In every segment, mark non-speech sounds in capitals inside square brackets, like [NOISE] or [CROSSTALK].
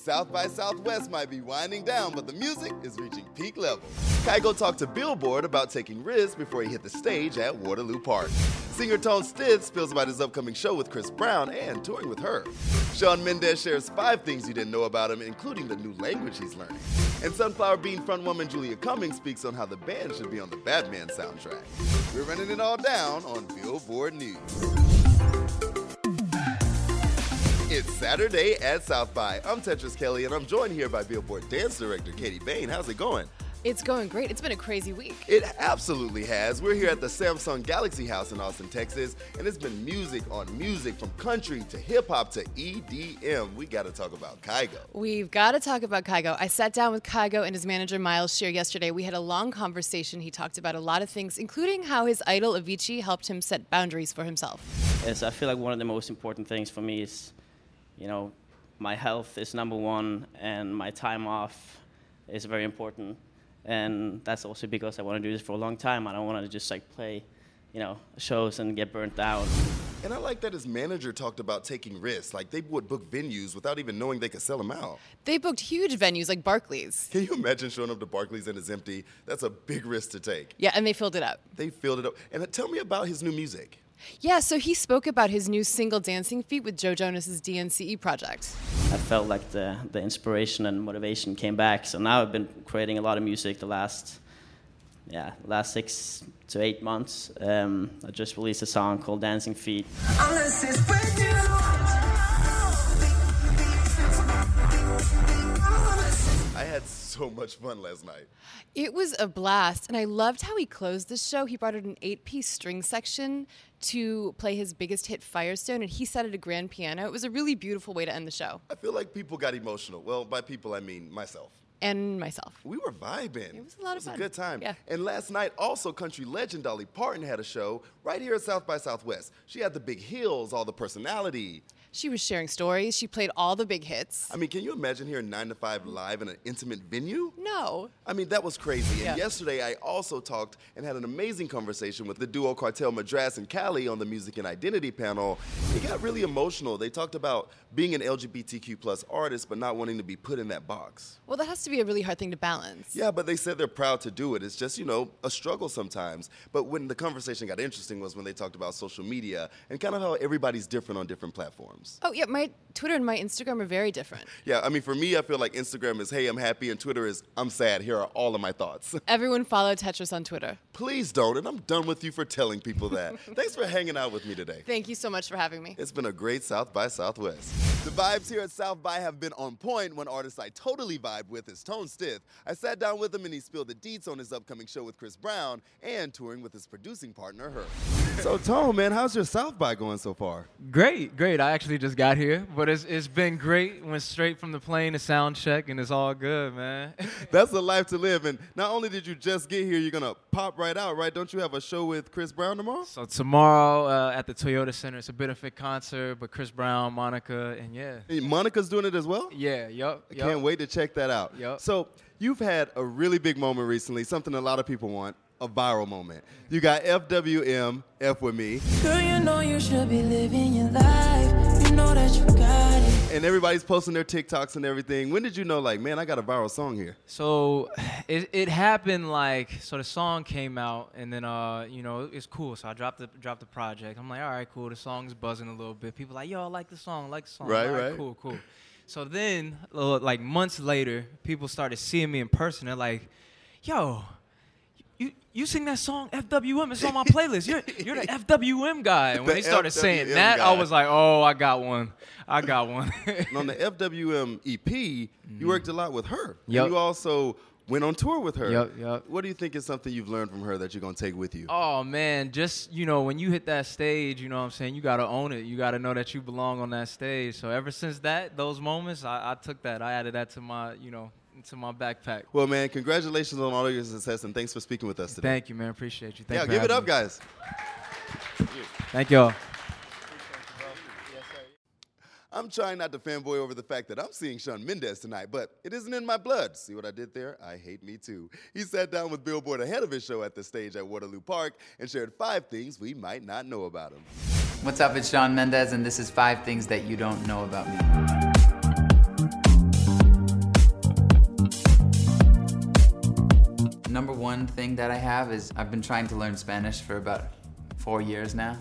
South by Southwest might be winding down, but the music is reaching peak level. Kygo talked to Billboard about taking risks before he hit the stage at Waterloo Park. Singer Tone Stith spills about his upcoming show with Chris Brown and touring with her. Shawn Mendes shares five things you didn't know about him, including the new language he's learning. And Sunflower Bean frontwoman Julia Cummings speaks on how the band should be on the Batman soundtrack. We're running it all down on Billboard News. It's Saturday at South by. I'm Tetris Kelly, and I'm joined here by Billboard dance director Katie Bain. How's it going? It's going great. It's been a crazy week. It absolutely has. We're here at the Samsung Galaxy House in Austin, Texas, and it's been music on music from country to hip hop to EDM. We got to talk about Kygo. We've got to talk about Kygo. I sat down with Kygo and his manager Myles Shear yesterday. We had a long conversation. He talked about a lot of things, including how his idol Avicii helped him set boundaries for himself. Yes, I feel like one of the most important things for me is you know, my health is number one, and my time off is very important. And that's also because I want to do this for a long time. I don't want to just like play, you know, shows and get burnt out. And I like that his manager talked about taking risks. Like they would book venues without even knowing they could sell them out. They booked huge venues like Barclays. Can you imagine showing up to Barclays and it's empty? That's a big risk to take. Yeah, and they filled it up. They filled it up. And uh, tell me about his new music. Yeah, so he spoke about his new single Dancing Feet with Joe Jonas's DNCE project. I felt like the, the inspiration and motivation came back. So now I've been creating a lot of music the last yeah, last six to eight months. Um, I just released a song called Dancing Feet. So much fun last night. It was a blast, and I loved how he closed the show. He brought out an eight piece string section to play his biggest hit, Firestone, and he sat at a grand piano. It was a really beautiful way to end the show. I feel like people got emotional. Well, by people, I mean myself. And myself. We were vibing. It was a lot of fun. a good time. Yeah. And last night, also, country legend Dolly Parton had a show right here at South by Southwest. She had the big heels, all the personality. She was sharing stories. She played all the big hits. I mean, can you imagine hearing 9 to 5 live in an intimate venue? No. I mean, that was crazy. And yesterday, I also talked and had an amazing conversation with the duo Cartel Madras and Cali on the Music and Identity panel. It got really emotional. They talked about being an LGBTQ plus artist, but not wanting to be put in that box. Well, that has to be a really hard thing to balance. Yeah, but they said they're proud to do it. It's just, you know, a struggle sometimes. But when the conversation got interesting was when they talked about social media and kind of how everybody's different on different platforms. Oh, yeah, my Twitter and my Instagram are very different. [LAUGHS] Yeah, I mean, for me, I feel like Instagram is, hey, I'm happy, and Twitter is, I'm sad. Here are all of my thoughts. [LAUGHS] Everyone follow Tetris on Twitter. Please don't, and I'm done with you for telling people that. [LAUGHS] Thanks for hanging out with me today. Thank you so much for having me. It's been a great South by Southwest. The vibes here at South by have been on point. One artist I totally vibe with is Tone Stith. I sat down with him and he spilled the deets on his upcoming show with Chris Brown and touring with his producing partner, her. so, Tone, man, how's your South by going so far? Great, great. I actually just got here, but it's it's been great. Went straight from the plane to sound check, and it's all good, man. [LAUGHS] That's a life to live. And not only did you just get here, you're gonna pop right out, right? Don't you have a show with Chris Brown tomorrow? so tomorrow uh, at the Toyota Center, it's a benefit concert, but Chris Brown, Monica, and yeah, Monica's doing it as well. yeah, yep. I yup. can't wait to check that out. Yup. So you've had a really big moment recently, something a lot of people want, a viral moment. You got FWM, F with me, Girl, you know you should be living your life. You know that you got it. and everybody's posting their TikToks and everything. When did you know, like, man, I got a viral song here? So it, it happened like so the song came out and then uh you know it's cool so I dropped the dropped the project I'm like all right cool the song's buzzing a little bit people like yo I like the song I like the song Right, All right. cool cool so then uh, like months later people started seeing me in person they're like yo you you sing that song FWM it's on my playlist you're you're the FWM guy and when The they started saying FWM that guy. I was like oh I got one I got one And [LAUGHS] on the FWM EP, you mm-hmm. worked a lot with her. And you also went on tour with her. Yup, yup. What do you think is something you've learned from her that you're gonna take with you? Oh man, just you know, when you hit that stage, you know what I'm saying, you gotta own it. You gotta know that you belong on that stage. So ever since that, those moments, I, I took that. I added that to my, you know, to my backpack. Well, man, congratulations on all of your success and thanks for speaking with us today. Thank you, man. Appreciate you. Thank yeah, for give it up, me. guys. Thank y'all. I'm trying not to fanboy over the fact that I'm seeing Shawn Mendes tonight, but it isn't in my blood. See what I did there? I hate me too. He sat down with Billboard ahead of his show at the stage at Waterloo Park and shared five things we might not know about him. What's up? It's Shawn Mendes, and this is five things that you don't know about me. One thing that I have is I've been trying to learn Spanish for about four years now.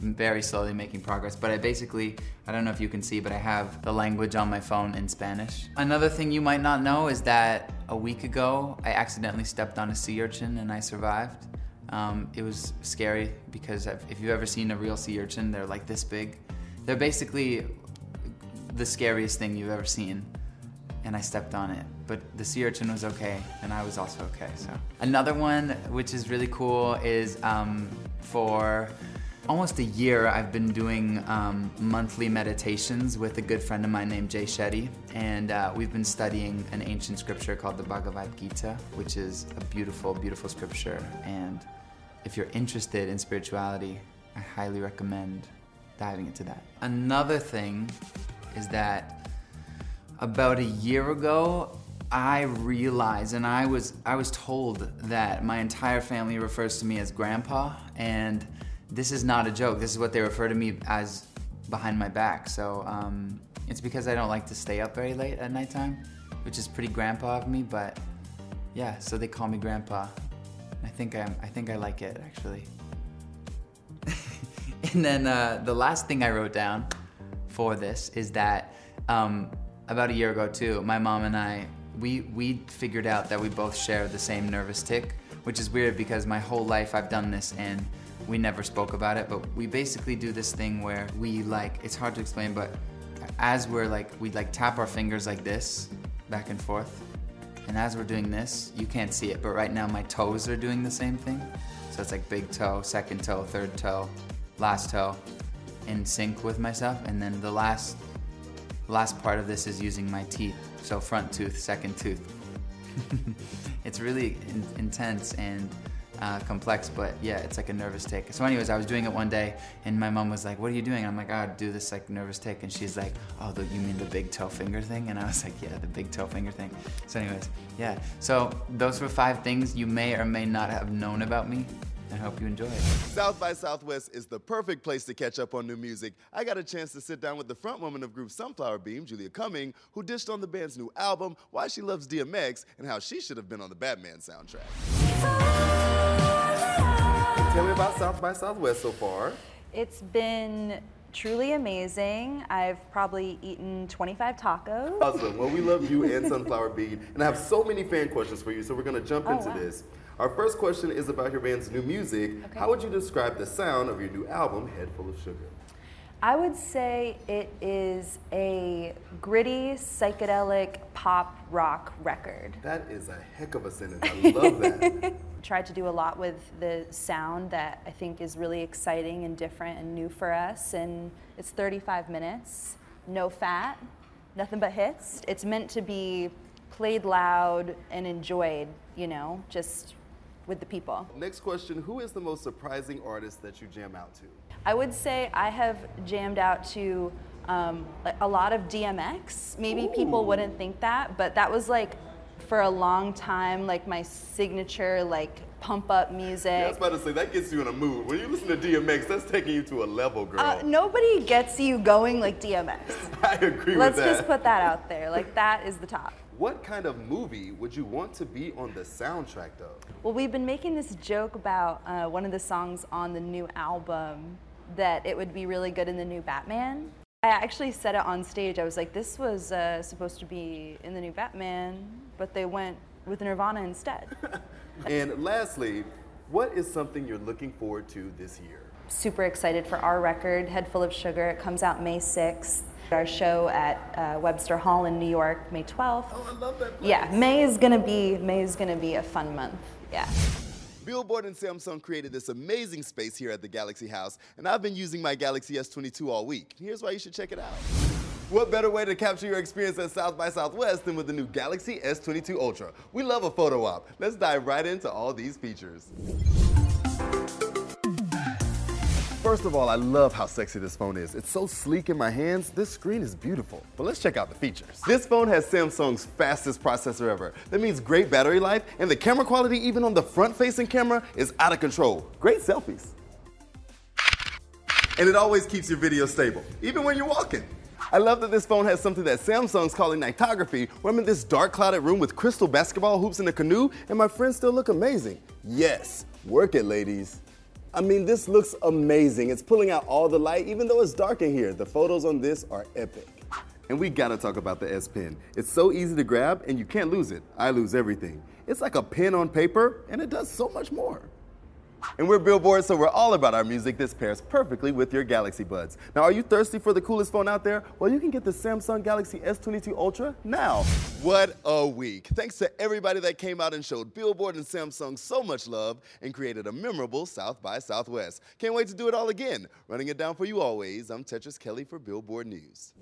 Very slowly making progress, but I basically, I don't know if you can see, but I have the language on my phone in Spanish. Another thing you might not know is that a week ago, I accidentally stepped on a sea urchin and I survived. Um, it was scary because if you've ever seen a real sea urchin, they're like this big. They're basically the scariest thing you've ever seen and I stepped on it. But the sea urchin was okay, and I was also okay. So another one, which is really cool, is um, for almost a year I've been doing um, monthly meditations with a good friend of mine named Jay Shetty, and uh, we've been studying an ancient scripture called the Bhagavad Gita, which is a beautiful, beautiful scripture. And if you're interested in spirituality, I highly recommend diving into that. Another thing is that about a year ago i realized and i was i was told that my entire family refers to me as grandpa and this is not a joke. This is what they refer to me as behind my back. So um, it's because i don't like to stay up very late at nighttime which is pretty grandpa of me but yeah so they call me grandpa. I think i'm i think i like it actually. [LAUGHS] And then uh, the last thing i wrote down for this is that um, about a year ago too, my mom and I, we we figured out that we both share the same nervous tick, which is weird because my whole life I've done this and we never spoke about it. But we basically do this thing where we like it's hard to explain, but as we're like we like tap our fingers like this, back and forth, and as we're doing this, you can't see it, but right now my toes are doing the same thing. So it's like big toe, second toe, third toe, last toe, in sync with myself, and then the last last part of this is using my teeth. So front tooth, second tooth. [LAUGHS] it's really in- intense and uh, complex, but yeah, it's like a nervous tick. So, anyways, I was doing it one day, and my mom was like, "What are you doing?" And I'm like, "I do this like nervous tick," and she's like, "Oh, the, you mean the big toe finger thing?" And I was like, "Yeah, the big toe finger thing." So, anyways, yeah. So those were five things you may or may not have known about me. I hope you enjoy it. South by Southwest is the perfect place to catch up on new music. I got a chance to sit down with the frontwoman of group Sunflower Bean, Julia Cumming, who dished on the band's new album, why she loves DMX, and how she should have been on the Batman soundtrack. Tell me about South by Southwest so far. It's been truly amazing. I've probably eaten 25 tacos. Awesome. Well, we love you and Sunflower Bean, and I have so many fan questions for you, so we're going to jump Oh, into wow. this. Our first question is about your band's new music. Okay. How would you describe the sound of your new album, Head Full of Sugar? I would say it is a gritty, psychedelic pop rock record. That is a heck of a sentence. I love that. [LAUGHS] Tried to do a lot with the sound that I think is really exciting and different and new for us. And it's 35 minutes, no fat, nothing but hits. It's meant to be played loud and enjoyed, you know, just with the people. Next question Who is the most surprising artist that you jam out to? I would say I have jammed out to um, a lot of DMX. Maybe people wouldn't think that, but that was like for a long time, like my signature, like pump up music. Yeah, I was about to say, that gets you in a mood. When you listen to DMX, that's taking you to a level, girl. Uh, nobody gets you going like DMX. [LAUGHS] I agree Let's with that. Let's just put that out there. Like that is the top. What kind of movie would you want to be on the soundtrack, though? Well, we've been making this joke about uh, one of the songs on the new album that it would be really good in the new Batman. I actually said it on stage. I was like, this was uh, supposed to be in the new Batman, but they went with Nirvana instead. [LAUGHS] And lastly, what is something you're looking forward to this year? Super excited for our record, Head Full of Sugar. It comes out May 6th. Our show at uh, Webster Hall in New York, May 12th. Oh, I love that. place. Yeah, May is gonna be May is gonna be a fun month. Yeah. Billboard and Samsung created this amazing space here at the Galaxy House, and I've been using my Galaxy S22 all week. Here's why you should check it out. What better way to capture your experience at South by Southwest than with the new Galaxy S22 Ultra? We love a photo op. Let's dive right into all these features. First of all, I love how sexy this phone is. It's so sleek in my hands. This screen is beautiful. But let's check out the features. This phone has Samsung's fastest processor ever. That means great battery life, and the camera quality, even on the front-facing camera, is out of control. Great selfies. And it always keeps your video stable, even when you're walking. I love that this phone has something that Samsung's calling nightography, where I'm in this dark clouded room with crystal basketball hoops in a canoe, and my friends still look amazing. Yes, work it, ladies. I mean, this looks amazing. It's pulling out all the light, even though it's dark in here. The photos on this are epic. And we gotta talk about the S Pen. It's so easy to grab, and you can't lose it. I lose everything. It's like a pen on paper, and it does so much more. And we're Billboard, so we're all about our music. This pairs perfectly with your Galaxy Buds. Now, are you thirsty for the coolest phone out there? Well, you can get the Samsung Galaxy S22 Ultra now. What a week. Thanks to everybody that came out and showed Billboard and Samsung so much love and created a memorable South by Southwest. Can't wait to do it all again. Running it down for you always, I'm Tetris Kelly for Billboard News.